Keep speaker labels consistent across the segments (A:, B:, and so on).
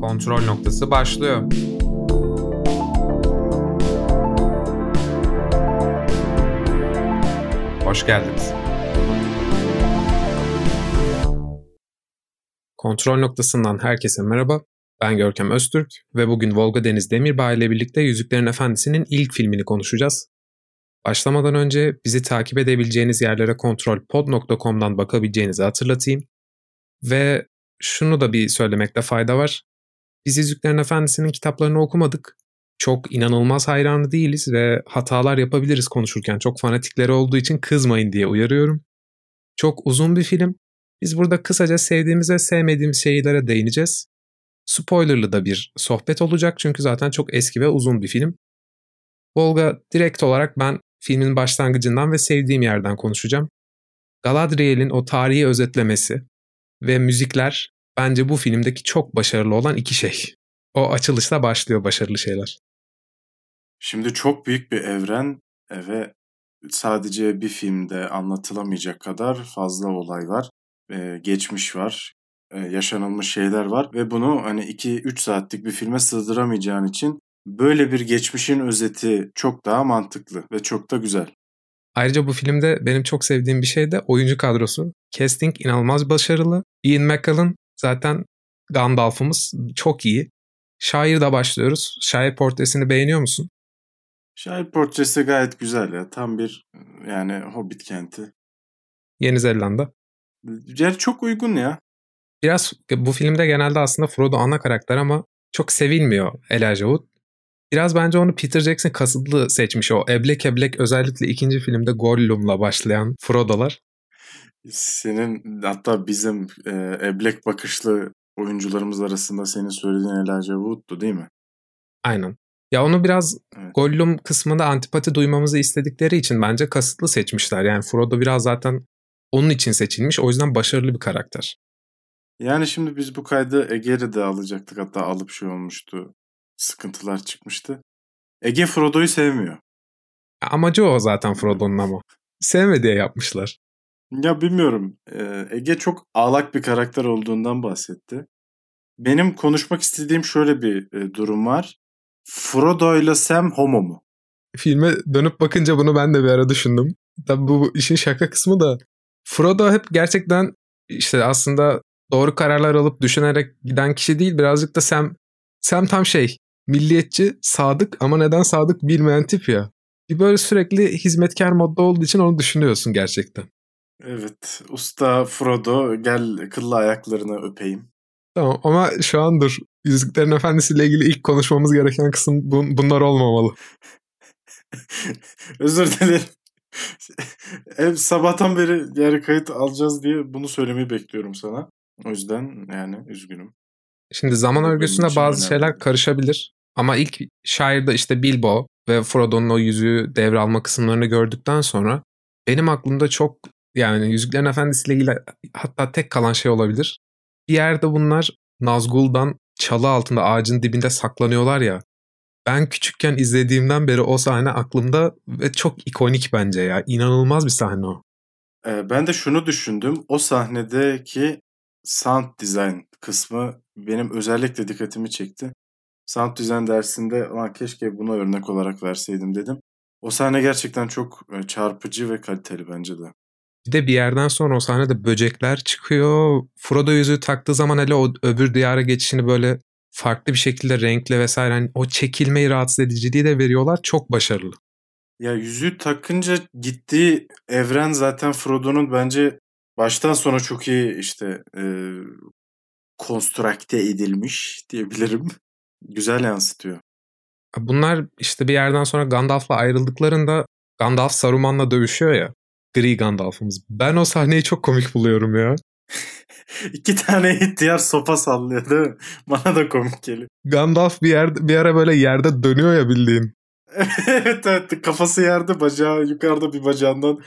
A: Kontrol noktası başlıyor. Hoş geldiniz. Kontrol noktasından herkese merhaba. Ben Görkem Öztürk ve bugün Volga Deniz Demirbağ ile birlikte Yüzüklerin Efendisi'nin ilk filmini konuşacağız. Başlamadan önce bizi takip edebileceğiniz yerlere kontrolpod.com'dan bakabileceğinizi hatırlatayım. Ve şunu da bir söylemekte fayda var. Biz Yüzüklerin Efendisi'nin kitaplarını okumadık. Çok inanılmaz hayranı değiliz ve hatalar yapabiliriz konuşurken. Çok fanatikleri olduğu için kızmayın diye uyarıyorum. Çok uzun bir film. Biz burada kısaca sevdiğimiz ve sevmediğimiz şeylere değineceğiz. Spoilerlı da bir sohbet olacak çünkü zaten çok eski ve uzun bir film. Volga direkt olarak ben filmin başlangıcından ve sevdiğim yerden konuşacağım. Galadriel'in o tarihi özetlemesi ve müzikler bence bu filmdeki çok başarılı olan iki şey. O açılışta başlıyor başarılı şeyler.
B: Şimdi çok büyük bir evren ve sadece bir filmde anlatılamayacak kadar fazla olay var. Ee, geçmiş var, e, yaşanılmış şeyler var ve bunu hani 2-3 saatlik bir filme sığdıramayacağın için böyle bir geçmişin özeti çok daha mantıklı ve çok da güzel.
A: Ayrıca bu filmde benim çok sevdiğim bir şey de oyuncu kadrosu. Casting inanılmaz başarılı. Ian McKellen zaten Gandalf'ımız çok iyi. Şair'de başlıyoruz. Şair portresini beğeniyor musun?
B: Şair portresi gayet güzel ya. Tam bir yani Hobbit kenti.
A: Yeni Zelanda.
B: Yer çok uygun ya.
A: Biraz bu filmde genelde aslında Frodo ana karakter ama çok sevilmiyor Elijah Wood. Biraz bence onu Peter Jackson kasıtlı seçmiş o eblek eblek özellikle ikinci filmde Gollum'la başlayan Frodo'lar.
B: Senin hatta bizim e, eblek bakışlı oyuncularımız arasında senin söylediğin Elijah Wood'du değil mi?
A: Aynen. Ya onu biraz evet. Gollum kısmında antipati duymamızı istedikleri için bence kasıtlı seçmişler. Yani Frodo biraz zaten onun için seçilmiş. O yüzden başarılı bir karakter.
B: Yani şimdi biz bu kaydı Ege'ye de alacaktık. Hatta alıp şey olmuştu. Sıkıntılar çıkmıştı. Ege Frodo'yu sevmiyor.
A: Amacı o zaten Frodo'nun ama. Sevme diye yapmışlar.
B: Ya bilmiyorum. Ege çok ağlak bir karakter olduğundan bahsetti. Benim konuşmak istediğim şöyle bir durum var. Frodo ile Sam homo mu?
A: Filme dönüp bakınca bunu ben de bir ara düşündüm. Tabii bu işin şaka kısmı da Frodo hep gerçekten işte aslında doğru kararlar alıp düşünerek giden kişi değil. Birazcık da Sam Sam tam şey milliyetçi, sadık ama neden sadık bilmeyen tip ya. Bir böyle sürekli hizmetkar modda olduğu için onu düşünüyorsun gerçekten.
B: Evet. Usta Frodo gel kıllı ayaklarını öpeyim.
A: Tamam ama şu an dur. Yüzüklerin Efendisi ile ilgili ilk konuşmamız gereken kısım bun- bunlar olmamalı.
B: Özür dilerim. Hep sabahtan beri yarı kayıt alacağız diye bunu söylemeyi bekliyorum sana. O yüzden yani üzgünüm.
A: Şimdi zaman örgüsünde bazı şeyler karışabilir. Ama ilk şairde işte Bilbo ve Frodo'nun o yüzüğü devralma kısımlarını gördükten sonra benim aklımda çok yani Yüzüklerin Efendisi ile ilgili hatta tek kalan şey olabilir. Bir yerde bunlar Nazgul'dan çalı altında ağacın dibinde saklanıyorlar ya. Ben küçükken izlediğimden beri o sahne aklımda ve çok ikonik bence ya. İnanılmaz bir sahne o.
B: Ee, ben de şunu düşündüm. O sahnedeki sound design kısmı benim özellikle dikkatimi çekti. Sound design dersinde Lan keşke buna örnek olarak verseydim dedim. O sahne gerçekten çok e, çarpıcı ve kaliteli bence de.
A: Bir de bir yerden sonra o sahnede böcekler çıkıyor. Frodo yüzüğü taktığı zaman hele o öbür diyara geçişini böyle farklı bir şekilde renkle vesaire hani o çekilmeyi rahatsız ediciliği de veriyorlar. Çok başarılı.
B: Ya yüzüğü takınca gittiği evren zaten Frodo'nun bence baştan sona çok iyi işte e, konstrakte edilmiş diyebilirim. Güzel yansıtıyor.
A: Bunlar işte bir yerden sonra Gandalf'la ayrıldıklarında Gandalf Saruman'la dövüşüyor ya. Gri Gandalf'ımız. Ben o sahneyi çok komik buluyorum ya.
B: İki tane ihtiyar sopa sallıyor değil mi? Bana da komik geliyor.
A: Gandalf bir, yer, bir ara böyle yerde dönüyor ya bildiğin.
B: evet evet kafası yerde bacağı yukarıda bir bacağından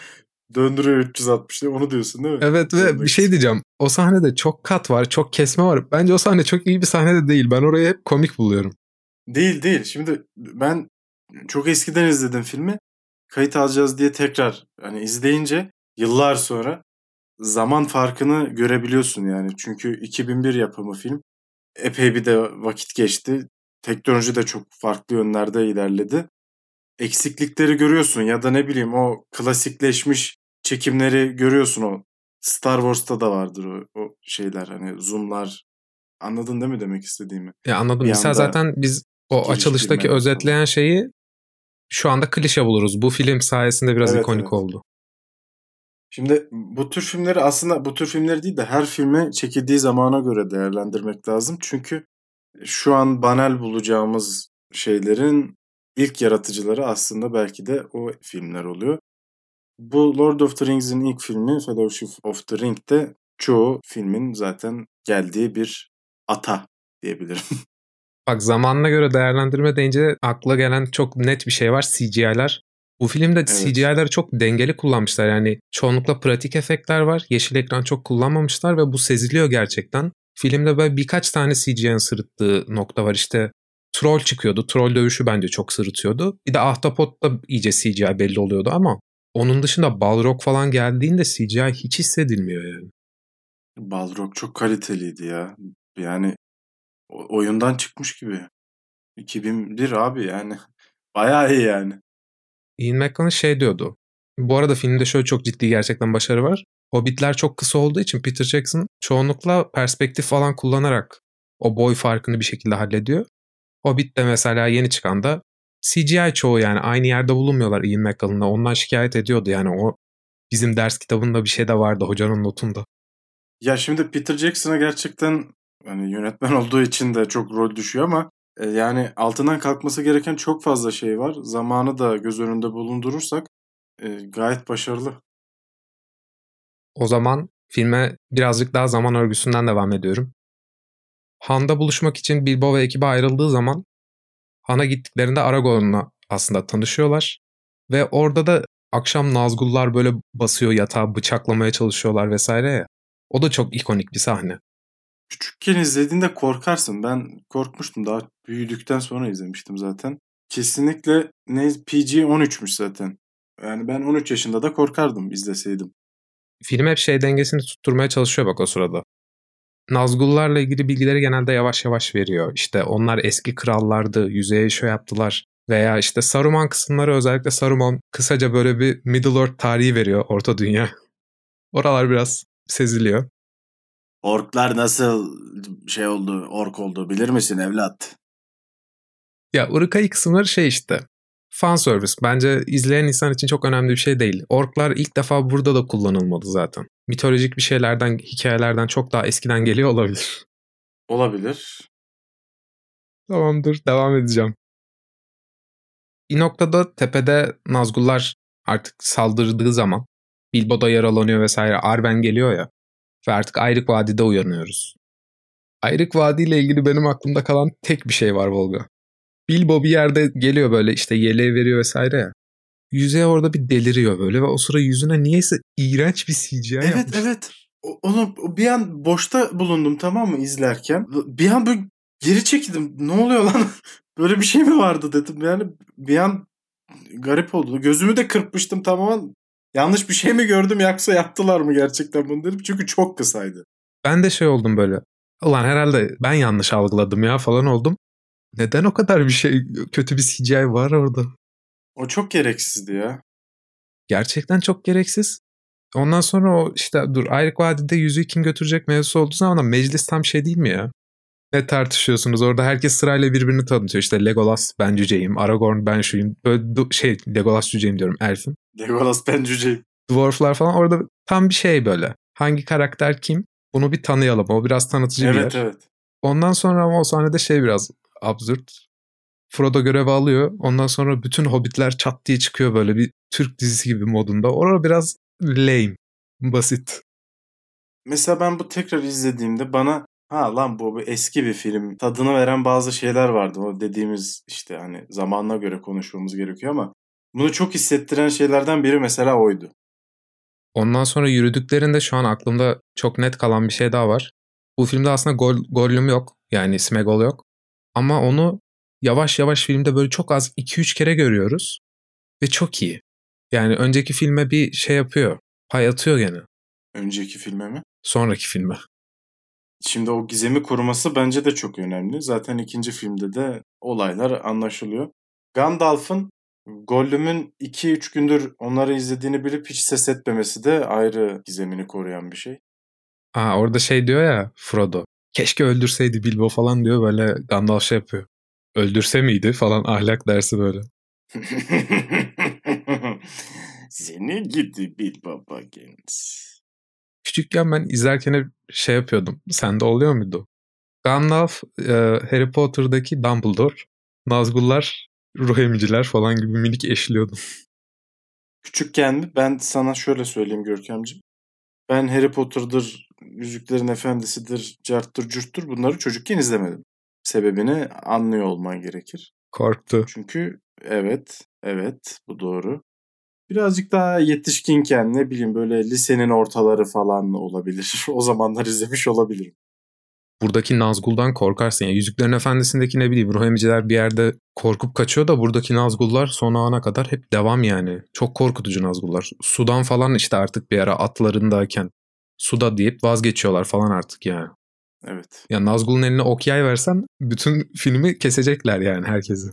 B: döndürüyor 360'da onu diyorsun değil mi?
A: Evet ve Dönmek bir şey diyeceğim. O sahnede çok kat var, çok kesme var. Bence o sahne çok iyi bir sahne de değil. Ben orayı hep komik buluyorum.
B: Değil değil. Şimdi ben çok eskiden izledim filmi. Kayıt alacağız diye tekrar hani izleyince yıllar sonra zaman farkını görebiliyorsun yani. Çünkü 2001 yapımı film. epey bir de vakit geçti. Teknoloji de çok farklı yönlerde ilerledi. Eksiklikleri görüyorsun ya da ne bileyim o klasikleşmiş çekimleri görüyorsun o. Star Wars'ta da vardır o, o şeyler hani zoomlar. Anladın değil mi demek istediğimi?
A: Ya anladım. Mesela zaten biz o açılıştaki özetleyen şeyi şu anda klişe buluruz. Bu film sayesinde biraz evet, ikonik evet. oldu.
B: Şimdi bu tür filmleri aslında bu tür filmleri değil de her filmi çekildiği zamana göre değerlendirmek lazım. Çünkü şu an banal bulacağımız şeylerin ilk yaratıcıları aslında belki de o filmler oluyor. Bu Lord of the Rings'in ilk filmi Fellowship of the Ring'de çoğu filmin zaten geldiği bir ata diyebilirim.
A: Bak zamanına göre değerlendirme deyince akla gelen çok net bir şey var CGI'ler. Bu filmde evet. CGI'leri çok dengeli kullanmışlar. Yani çoğunlukla pratik efektler var. Yeşil ekran çok kullanmamışlar ve bu seziliyor gerçekten. Filmde böyle birkaç tane CGI'nin sırıttığı nokta var. İşte troll çıkıyordu. Troll dövüşü bence çok sırıtıyordu. Bir de Ahtapot da iyice CGI belli oluyordu ama onun dışında Balrog falan geldiğinde CGI hiç hissedilmiyor yani.
B: Balrog çok kaliteliydi ya. Yani oyundan çıkmış gibi. 2001 abi yani. Bayağı iyi yani.
A: Ian McKellen şey diyordu. Bu arada filmde şöyle çok ciddi gerçekten başarı var. Hobbitler çok kısa olduğu için Peter Jackson çoğunlukla perspektif falan kullanarak o boy farkını bir şekilde hallediyor. Hobbit de mesela yeni çıkan da CGI çoğu yani aynı yerde bulunmuyorlar Ian McKellen'la. Ondan şikayet ediyordu yani o bizim ders kitabında bir şey de vardı hocanın notunda.
B: Ya şimdi Peter Jackson'a gerçekten hani yönetmen olduğu için de çok rol düşüyor ama e, yani altından kalkması gereken çok fazla şey var. Zamanı da göz önünde bulundurursak e, gayet başarılı.
A: O zaman filme birazcık daha zaman örgüsünden devam ediyorum. Han'da buluşmak için Bilbo ve ekibi ayrıldığı zaman Han'a gittiklerinde Aragorn'la aslında tanışıyorlar. Ve orada da akşam Nazgullar böyle basıyor yatağı bıçaklamaya çalışıyorlar vesaire ya. O da çok ikonik bir sahne.
B: Küçükken izlediğinde korkarsın. Ben korkmuştum daha büyüdükten sonra izlemiştim zaten. Kesinlikle ne PG-13'müş zaten. Yani ben 13 yaşında da korkardım izleseydim.
A: Film hep şey dengesini tutturmaya çalışıyor bak o sırada. Nazgullarla ilgili bilgileri genelde yavaş yavaş veriyor. İşte onlar eski krallardı, yüzeye şöyle yaptılar. Veya işte Saruman kısımları özellikle Saruman kısaca böyle bir Middle Earth tarihi veriyor Orta Dünya. Oralar biraz seziliyor.
B: Orklar nasıl şey oldu, ork oldu bilir misin evlat?
A: Ya Uruk-hai kısımları şey işte. Fan service. Bence izleyen insan için çok önemli bir şey değil. Orklar ilk defa burada da kullanılmadı zaten. Mitolojik bir şeylerden, hikayelerden çok daha eskiden geliyor olabilir.
B: Olabilir.
A: Tamamdır, devam edeceğim. Bir noktada tepede Nazgullar artık saldırdığı zaman Bilbo da yaralanıyor vesaire. Arwen geliyor ya. Ve artık Ayrık Vadi'de uyanıyoruz. Ayrık Vadi ile ilgili benim aklımda kalan tek bir şey var Volga. Bilbo bir yerde geliyor böyle işte yeleği veriyor vesaire ya. Yüzeye orada bir deliriyor böyle ve o sıra yüzüne niyeyse iğrenç bir CGI
B: Evet
A: yapmış.
B: evet. Onu bir an boşta bulundum tamam mı izlerken. Bir an böyle geri çekildim. Ne oluyor lan? Böyle bir şey mi vardı dedim. Yani bir an garip oldu. Gözümü de kırpmıştım tamamen. Yanlış bir şey mi gördüm yoksa yaptılar mı gerçekten bunu dedim. Çünkü çok kısaydı.
A: Ben de şey oldum böyle. Ulan herhalde ben yanlış algıladım ya falan oldum. Neden o kadar bir şey kötü bir CGI var orada?
B: O çok gereksizdi ya.
A: Gerçekten çok gereksiz. Ondan sonra o işte dur Ayrık Vadi'de yüzüğü kim götürecek mevzusu olduğu zaman meclis tam şey değil mi ya? Ne tartışıyorsunuz orada herkes sırayla birbirini tanıtıyor. İşte Legolas ben cüceyim, Aragorn ben şuyum. Böyle şey Legolas cüceyim diyorum elfim.
B: Legolas ben cüceyim.
A: Dwarflar falan orada tam bir şey böyle. Hangi karakter kim? Bunu bir tanıyalım. O biraz tanıtıcı
B: evet,
A: bir yer.
B: Evet evet.
A: Ondan sonra ama o sahnede şey biraz absürt. Frodo görev alıyor. Ondan sonra bütün hobbitler çat diye çıkıyor böyle bir Türk dizisi gibi modunda. Orada biraz lame. Basit.
B: Mesela ben bu tekrar izlediğimde bana ha lan bu, bu eski bir film tadını veren bazı şeyler vardı. O dediğimiz işte hani zamanına göre konuşmamız gerekiyor ama bunu çok hissettiren şeylerden biri mesela oydu.
A: Ondan sonra yürüdüklerinde şu an aklımda çok net kalan bir şey daha var. Bu filmde aslında Gol Gollum yok. Yani Smegol yok. Ama onu yavaş yavaş filmde böyle çok az 2-3 kere görüyoruz. Ve çok iyi. Yani önceki filme bir şey yapıyor. Pay atıyor gene.
B: Önceki filme mi?
A: Sonraki filme.
B: Şimdi o gizemi koruması bence de çok önemli. Zaten ikinci filmde de olaylar anlaşılıyor. Gandalf'ın Gollum'un 2-3 gündür onları izlediğini bilip hiç ses etmemesi de ayrı gizemini koruyan bir şey.
A: Aa, orada şey diyor ya Frodo. Keşke öldürseydi Bilbo falan diyor böyle Gandalf şey yapıyor. Öldürse miydi falan ahlak dersi böyle.
B: Seni gidi Bilbo Baggins.
A: Küçükken ben izlerken hep şey yapıyordum. Sende oluyor muydu? Gandalf, e, Harry Potter'daki Dumbledore, Nazgullar, ruh emiciler falan gibi minik eşliyordum.
B: Küçükken mi? Ben sana şöyle söyleyeyim Görkemciğim. Ben Harry Potter'dır, Yüzüklerin Efendisi'dir, Cart'tır, Curt'tur bunları çocukken izlemedim. Sebebini anlıyor olman gerekir.
A: Korktu.
B: Çünkü evet, evet bu doğru. Birazcık daha yetişkinken ne bileyim böyle lisenin ortaları falan olabilir. o zamanlar izlemiş olabilirim.
A: Buradaki Nazgul'dan korkarsın. Yani Yüzüklerin Efendisi'ndeki ne bileyim ruh emiciler bir yerde korkup kaçıyor da buradaki Nazgullar son ana kadar hep devam yani. Çok korkutucu Nazgullar. Sudan falan işte artık bir ara atlarındayken suda deyip vazgeçiyorlar falan artık yani.
B: Evet.
A: Ya Nazgul'un eline ok yay versen bütün filmi kesecekler yani herkesi.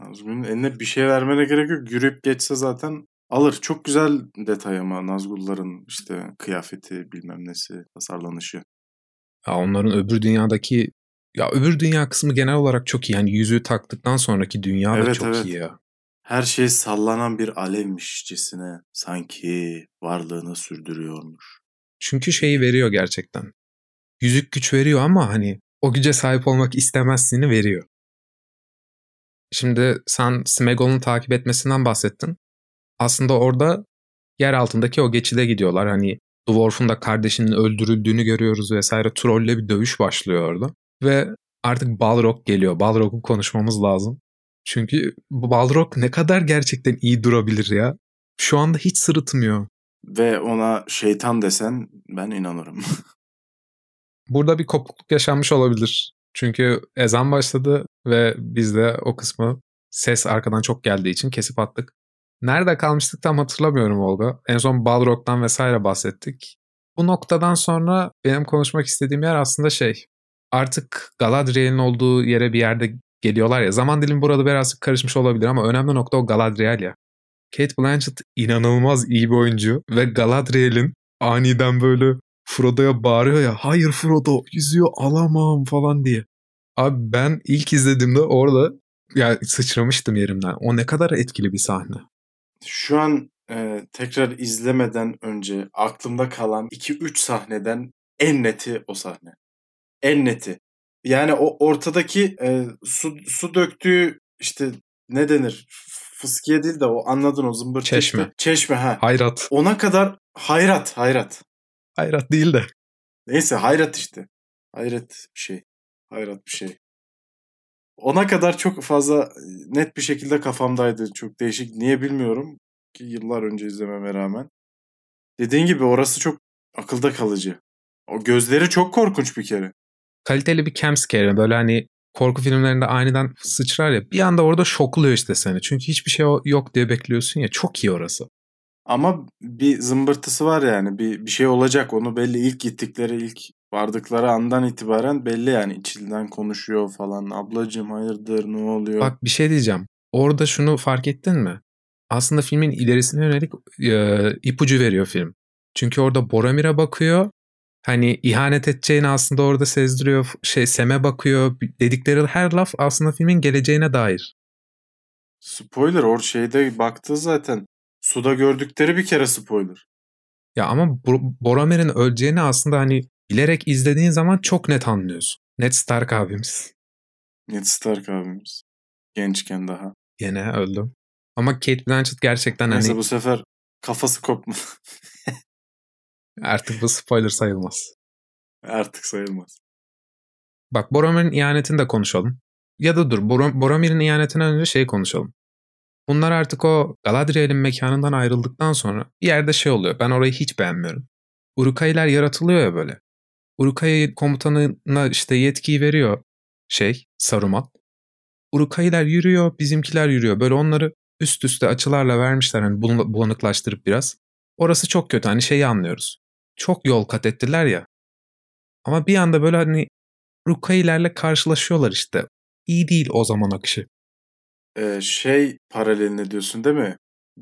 B: Nazgul'un eline bir şey vermene gerek yok. Yürüyüp geçse zaten alır. Çok güzel detay ama Nazgul'ların işte kıyafeti bilmem nesi tasarlanışı.
A: Ya onların öbür dünyadaki ya öbür dünya kısmı genel olarak çok iyi. Yani yüzüğü taktıktan sonraki dünya da
B: Evet,
A: çok
B: evet.
A: iyi ya.
B: Her şey sallanan bir alevmişçesine sanki varlığını sürdürüyormuş.
A: Çünkü şeyi veriyor gerçekten. Yüzük güç veriyor ama hani o güce sahip olmak istemezsini veriyor. Şimdi sen Smeagol'un takip etmesinden bahsettin. Aslında orada yer altındaki o geçide gidiyorlar. Hani Dwarf'un da kardeşinin öldürüldüğünü görüyoruz vesaire. Troll'le bir dövüş başlıyor orada. Ve artık Balrog geliyor. Balrog'u konuşmamız lazım. Çünkü bu Balrog ne kadar gerçekten iyi durabilir ya. Şu anda hiç sırıtmıyor.
B: Ve ona şeytan desen ben inanırım.
A: Burada bir kopukluk yaşanmış olabilir. Çünkü ezan başladı ve biz de o kısmı ses arkadan çok geldiği için kesip attık. Nerede kalmıştık tam hatırlamıyorum Olga. En son Balrog'dan vesaire bahsettik. Bu noktadan sonra benim konuşmak istediğim yer aslında şey. Artık Galadriel'in olduğu yere bir yerde geliyorlar ya. Zaman dilimi burada birazcık karışmış olabilir ama önemli nokta o Galadriel ya. Kate Blanchett inanılmaz iyi bir oyuncu ve Galadriel'in aniden böyle Frodo'ya bağırıyor ya hayır Frodo yüzüğü alamam falan diye. Abi ben ilk izlediğimde orada ya sıçramıştım yerimden. O ne kadar etkili bir sahne.
B: Şu an e, tekrar izlemeden önce aklımda kalan 2-3 sahneden en neti o sahne. En neti. Yani o ortadaki e, su, su döktüğü işte ne denir? Fıskiye değil de o anladın o zımbırtı.
A: Çeşme.
B: işte. Çeşme ha.
A: Hayrat.
B: Ona kadar hayrat hayrat.
A: Hayrat değil de.
B: Neyse hayrat işte. Hayret bir şey. Hayrat bir şey. Ona kadar çok fazla net bir şekilde kafamdaydı. Çok değişik. Niye bilmiyorum. Ki yıllar önce izlememe rağmen. Dediğin gibi orası çok akılda kalıcı. O gözleri çok korkunç bir kere.
A: Kaliteli bir jumpscare böyle hani korku filmlerinde aniden sıçrar ya bir anda orada şokluyor işte seni. Çünkü hiçbir şey yok diye bekliyorsun ya çok iyi orası.
B: Ama bir zımbırtısı var yani. Bir, bir şey olacak. Onu belli ilk gittikleri ilk vardıkları andan itibaren belli yani. içinden konuşuyor falan. Ablacığım hayırdır ne oluyor?
A: Bak bir şey diyeceğim. Orada şunu fark ettin mi? Aslında filmin ilerisine yönelik e, ipucu veriyor film. Çünkü orada Boromir'e bakıyor. Hani ihanet edeceğini aslında orada sezdiriyor. Şey Sem'e bakıyor. Dedikleri her laf aslında filmin geleceğine dair.
B: Spoiler or şeyde baktığı zaten. Suda gördükleri bir kere spoiler.
A: Ya ama Bo- Boromir'in öleceğini aslında hani bilerek izlediğin zaman çok net anlıyorsun. Ned Stark abimiz.
B: Ned Stark abimiz. Gençken daha.
A: Yine öldü. Ama Kate Blanchett gerçekten
B: Neyse
A: hani
B: bu sefer kafası kopma.
A: artık bu spoiler sayılmaz.
B: Artık sayılmaz.
A: Bak Boromir'in ihanetini de konuşalım. Ya da dur Bor- Boromir'in ihanetinden önce şey konuşalım. Bunlar artık o Galadriel'in mekanından ayrıldıktan sonra bir yerde şey oluyor. Ben orayı hiç beğenmiyorum. Urukai'ler yaratılıyor ya böyle. Urukai komutanına işte yetkiyi veriyor şey Saruman. Urukai'ler yürüyor, bizimkiler yürüyor. Böyle onları üst üste açılarla vermişler hani bul- bulanıklaştırıp biraz. Orası çok kötü hani şeyi anlıyoruz. Çok yol kat ettiler ya. Ama bir anda böyle hani Rukai'lerle karşılaşıyorlar işte. İyi değil o zaman akışı.
B: Ee, şey paralelini diyorsun değil mi?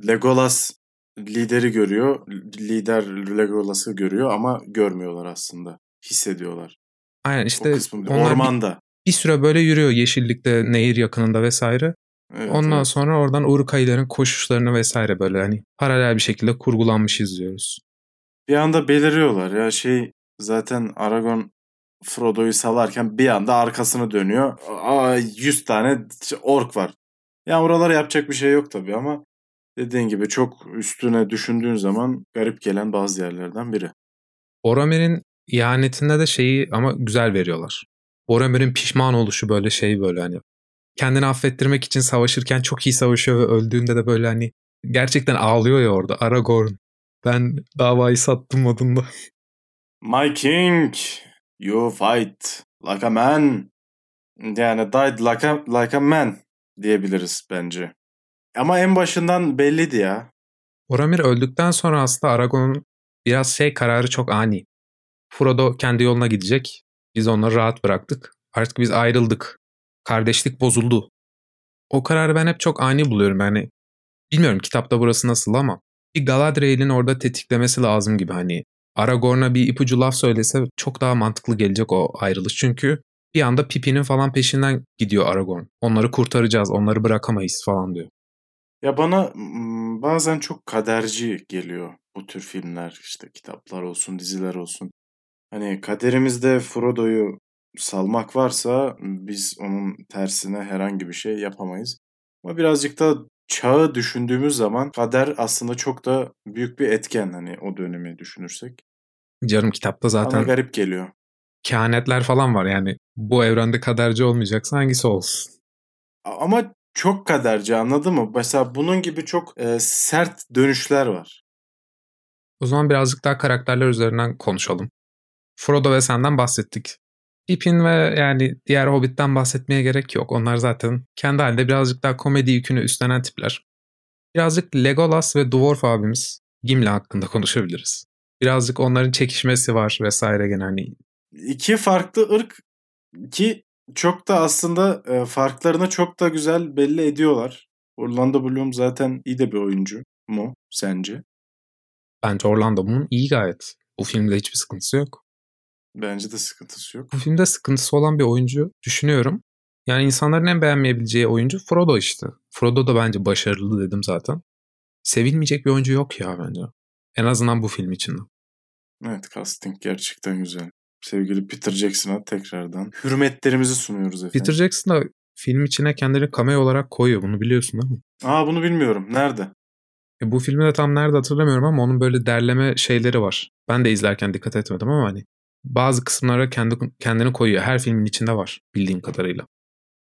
B: Legolas lideri görüyor. Lider Legolas'ı görüyor ama görmüyorlar aslında. Hissediyorlar.
A: Aynen işte
B: o kısmı. Ormanda.
A: Bir, bir süre böyle yürüyor yeşillikte, nehir yakınında vesaire.
B: Evet,
A: Ondan
B: evet.
A: sonra oradan Urukai'lerin koşuşlarını vesaire böyle hani paralel bir şekilde kurgulanmış izliyoruz.
B: Bir anda beliriyorlar ya şey zaten Aragon Frodo'yu salarken bir anda arkasını dönüyor. Aa 100 tane ork var. Yani oralara yapacak bir şey yok tabii ama dediğin gibi çok üstüne düşündüğün zaman garip gelen bazı yerlerden biri.
A: Boromir'in ihanetinde de şeyi ama güzel veriyorlar. Boromir'in pişman oluşu böyle şey böyle hani kendini affettirmek için savaşırken çok iyi savaşıyor ve öldüğünde de böyle hani gerçekten ağlıyor ya orada Aragorn. Ben davayı sattım modunda.
B: My king, you fight like a man. Yani died like a, like a man diyebiliriz bence. Ama en başından belliydi ya.
A: Boromir öldükten sonra aslında Aragorn'un biraz şey kararı çok ani. Frodo kendi yoluna gidecek. Biz onları rahat bıraktık. Artık biz ayrıldık. Kardeşlik bozuldu. O kararı ben hep çok ani buluyorum. Yani bilmiyorum kitapta burası nasıl ama bir Galadriel'in orada tetiklemesi lazım gibi hani. Aragorn'a bir ipucu laf söylese çok daha mantıklı gelecek o ayrılış. Çünkü bir anda Pippin'in falan peşinden gidiyor Aragorn. Onları kurtaracağız, onları bırakamayız falan diyor.
B: Ya bana bazen çok kaderci geliyor bu tür filmler işte kitaplar olsun diziler olsun. Hani kaderimizde Frodo'yu salmak varsa biz onun tersine herhangi bir şey yapamayız. Ama birazcık da çağı düşündüğümüz zaman kader aslında çok da büyük bir etken hani o dönemi düşünürsek.
A: Canım kitapta
B: Bana
A: zaten
B: garip geliyor.
A: kehanetler falan var yani. Bu evrende kaderci olmayacaksa hangisi olsun?
B: Ama çok kaderci anladın mı? Mesela bunun gibi çok e, sert dönüşler var.
A: O zaman birazcık daha karakterler üzerinden konuşalım. Frodo ve senden bahsettik. Pippin ve yani diğer Hobbit'ten bahsetmeye gerek yok. Onlar zaten kendi halinde birazcık daha komedi yükünü üstlenen tipler. Birazcık Legolas ve Dwarf abimiz Gimli hakkında konuşabiliriz. Birazcık onların çekişmesi var vesaire gene hani
B: İki farklı ırk ki çok da aslında e, farklarını çok da güzel belli ediyorlar. Orlando Bloom zaten iyi de bir oyuncu mu sence?
A: bence Orlando Bloom iyi gayet. Bu filmde hiçbir sıkıntısı yok.
B: Bence de sıkıntısı yok.
A: Bu filmde sıkıntısı olan bir oyuncu düşünüyorum. Yani insanların en beğenmeyebileceği oyuncu Frodo işte. Frodo da bence başarılı dedim zaten. Sevilmeyecek bir oyuncu yok ya bence. En azından bu film için.
B: Evet casting gerçekten güzel. Sevgili Peter Jackson'a tekrardan hürmetlerimizi sunuyoruz efendim.
A: Peter Jackson da film içine kendini cameo olarak koyuyor. Bunu biliyorsun değil mi?
B: Aa bunu bilmiyorum. Nerede?
A: E bu filmi de tam nerede hatırlamıyorum ama onun böyle derleme şeyleri var. Ben de izlerken dikkat etmedim ama hani bazı kısımlara kendi kendini koyuyor. Her filmin içinde var bildiğim kadarıyla.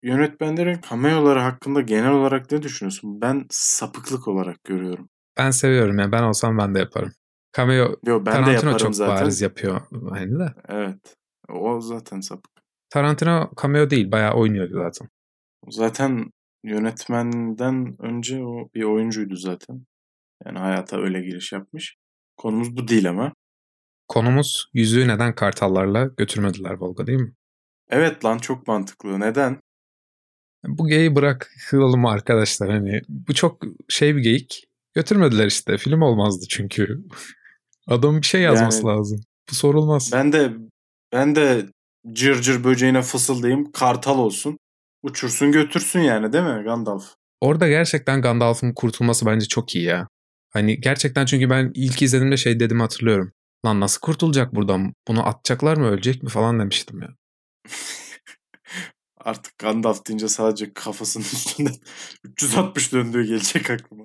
B: Yönetmenlerin cameoları hakkında genel olarak ne düşünüyorsun? Ben sapıklık olarak görüyorum.
A: Ben seviyorum yani ben olsam ben de yaparım. Cameo
B: Yo ben de
A: Tarantino
B: yaparım
A: çok
B: zaten.
A: bariz yapıyor hani de.
B: Evet. O zaten sapık.
A: Tarantino cameo değil bayağı oynuyor zaten.
B: Zaten yönetmenden önce o bir oyuncuydu zaten. Yani hayata öyle giriş yapmış. Konumuz bu değil ama.
A: Konumuz yüzüğü neden kartallarla götürmediler Volga değil mi?
B: Evet lan çok mantıklı. Neden?
A: Bu geyi bırakalım arkadaşlar hani bu çok şey bir geyik. Götürmediler işte film olmazdı çünkü. Adam bir şey yazması
B: Yani-
A: lazım. Bu sorulmaz.
B: Ben de ben de cır cır böceğine fısıldayayım kartal olsun. Uçursun götürsün yani değil mi Gandalf?
A: Orada gerçekten Gandalf'ın kurtulması bence çok iyi ya. Hani gerçekten çünkü ben ilk izlediğimde şey dedim hatırlıyorum. Lan nasıl kurtulacak buradan? Bunu atacaklar mı ölecek mi falan demiştim ya.
B: Artık Gandalf deyince sadece kafasının üstünde 360 döndüğü gelecek aklıma.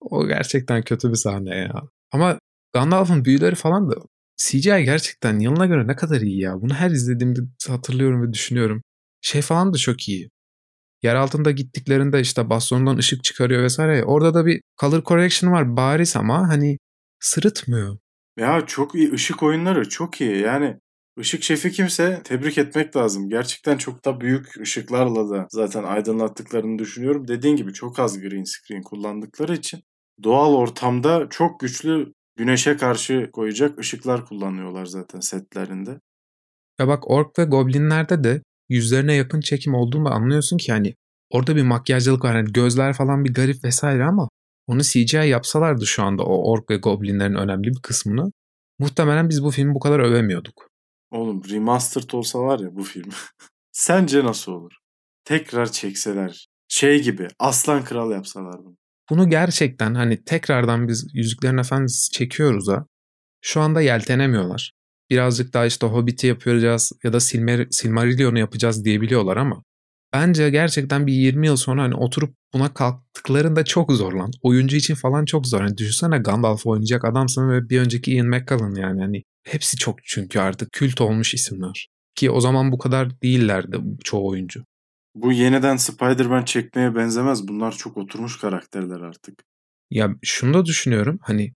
A: O gerçekten kötü bir sahne ya. Ama Gandalf'ın büyüleri falan da CGI gerçekten yılına göre ne kadar iyi ya. Bunu her izlediğimde hatırlıyorum ve düşünüyorum. Şey falan da çok iyi. Yer altında gittiklerinde işte bastonundan ışık çıkarıyor vesaire. Orada da bir color correction var bariz ama hani sırıtmıyor.
B: Ya çok iyi ışık oyunları çok iyi yani ışık şefi kimse tebrik etmek lazım. Gerçekten çok da büyük ışıklarla da zaten aydınlattıklarını düşünüyorum. Dediğin gibi çok az green screen kullandıkları için doğal ortamda çok güçlü güneşe karşı koyacak ışıklar kullanıyorlar zaten setlerinde.
A: Ya bak Ork ve Goblinler'de de yüzlerine yakın çekim olduğunu anlıyorsun ki hani orada bir makyajcılık var. Hani gözler falan bir garip vesaire ama onu CGI yapsalardı şu anda o Ork ve Goblinlerin önemli bir kısmını muhtemelen biz bu filmi bu kadar övemiyorduk.
B: Oğlum remastered olsa var ya bu film. Sence nasıl olur? Tekrar çekseler. Şey gibi Aslan Kral yapsalar bunu.
A: Bunu gerçekten hani tekrardan biz Yüzüklerin Efendisi çekiyoruz ha. Şu anda yeltenemiyorlar. Birazcık daha işte Hobbit'i yapacağız ya da Silmar Silmarillion'u yapacağız diyebiliyorlar ama bence gerçekten bir 20 yıl sonra hani oturup buna kalktıklarında çok zor lan. Oyuncu için falan çok zor. Hani düşünsene Gandalf oynayacak adamsın ve bir önceki Ian McKellen yani. Hani hepsi çok çünkü artık kült olmuş isimler. Ki o zaman bu kadar değillerdi çoğu oyuncu.
B: Bu yeniden Spider-Man çekmeye benzemez. Bunlar çok oturmuş karakterler artık.
A: Ya şunu da düşünüyorum. Hani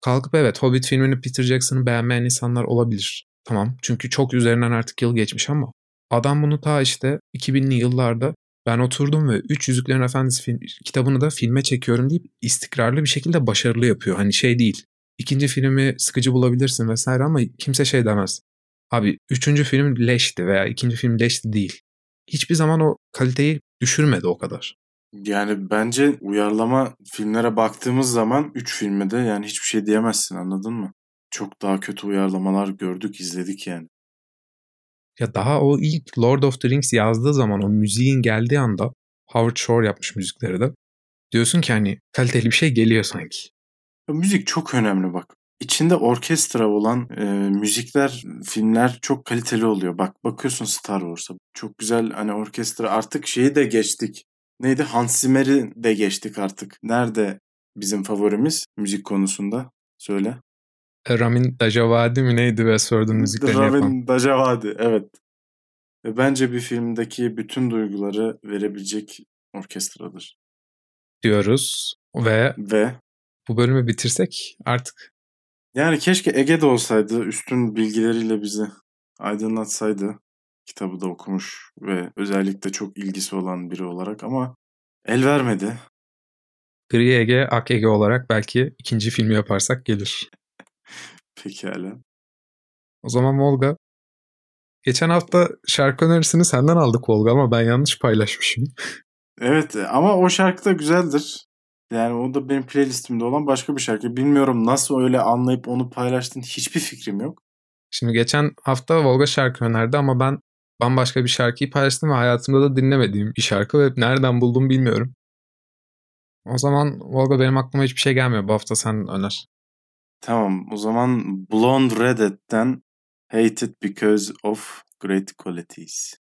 A: kalkıp evet Hobbit filmini Peter Jackson'ı beğenmeyen insanlar olabilir. Tamam. Çünkü çok üzerinden artık yıl geçmiş ama adam bunu ta işte 2000'li yıllarda ben oturdum ve 3 Yüzüklerin Efendisi film, kitabını da filme çekiyorum deyip istikrarlı bir şekilde başarılı yapıyor. Hani şey değil. İkinci filmi sıkıcı bulabilirsin vesaire ama kimse şey demez. Abi üçüncü film leşti veya ikinci film leşti değil. Hiçbir zaman o kaliteyi düşürmedi o kadar.
B: Yani bence uyarlama filmlere baktığımız zaman 3 filme de yani hiçbir şey diyemezsin anladın mı? Çok daha kötü uyarlamalar gördük, izledik yani.
A: Ya daha o ilk Lord of the Rings yazdığı zaman o müziğin geldiği anda Howard Shore yapmış müzikleri de. Diyorsun ki hani kaliteli bir şey geliyor sanki.
B: Ya müzik çok önemli bak. İçinde orkestra olan e, müzikler, filmler çok kaliteli oluyor. Bak bakıyorsun Star Wars'a. Çok güzel hani orkestra artık şeyi de geçtik. Neydi? Hans Zimmer'i de geçtik artık. Nerede bizim favorimiz müzik konusunda? Söyle.
A: Ramin Dajavadi mi neydi Westworld'un müziklerini
B: Ramin
A: yapan?
B: Dajavadi evet. Ve bence bir filmdeki bütün duyguları verebilecek orkestradır.
A: diyoruz ve
B: Ve
A: bu bölümü bitirsek artık
B: yani keşke Ege'de olsaydı üstün bilgileriyle bizi aydınlatsaydı. Kitabı da okumuş ve özellikle çok ilgisi olan biri olarak ama el vermedi.
A: Gri Ege, Ak Ege olarak belki ikinci filmi yaparsak gelir.
B: Pekala.
A: O zaman Volga. Geçen hafta şarkı önerisini senden aldık Volga ama ben yanlış paylaşmışım.
B: Evet ama o şarkı da güzeldir. Yani o da benim playlistimde olan başka bir şarkı. Bilmiyorum nasıl öyle anlayıp onu paylaştın hiçbir fikrim yok.
A: Şimdi geçen hafta Volga şarkı önerdi ama ben bambaşka bir şarkıyı paylaştım ve hayatımda da dinlemediğim bir şarkı ve nereden buldum bilmiyorum. O zaman Volga benim aklıma hiçbir şey gelmiyor. Bu hafta sen öner.
B: Tamam o zaman Blonde Redhead'den Hated Because of Great Qualities.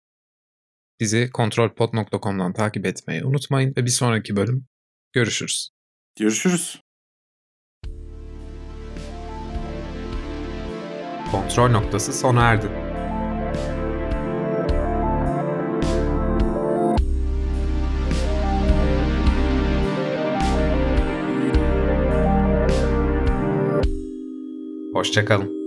A: Bizi kontrolpod.com'dan takip etmeyi unutmayın ve bir sonraki bölüm görüşürüz.
B: Görüşürüz.
A: Kontrol noktası sona erdi. Hoşçakalın.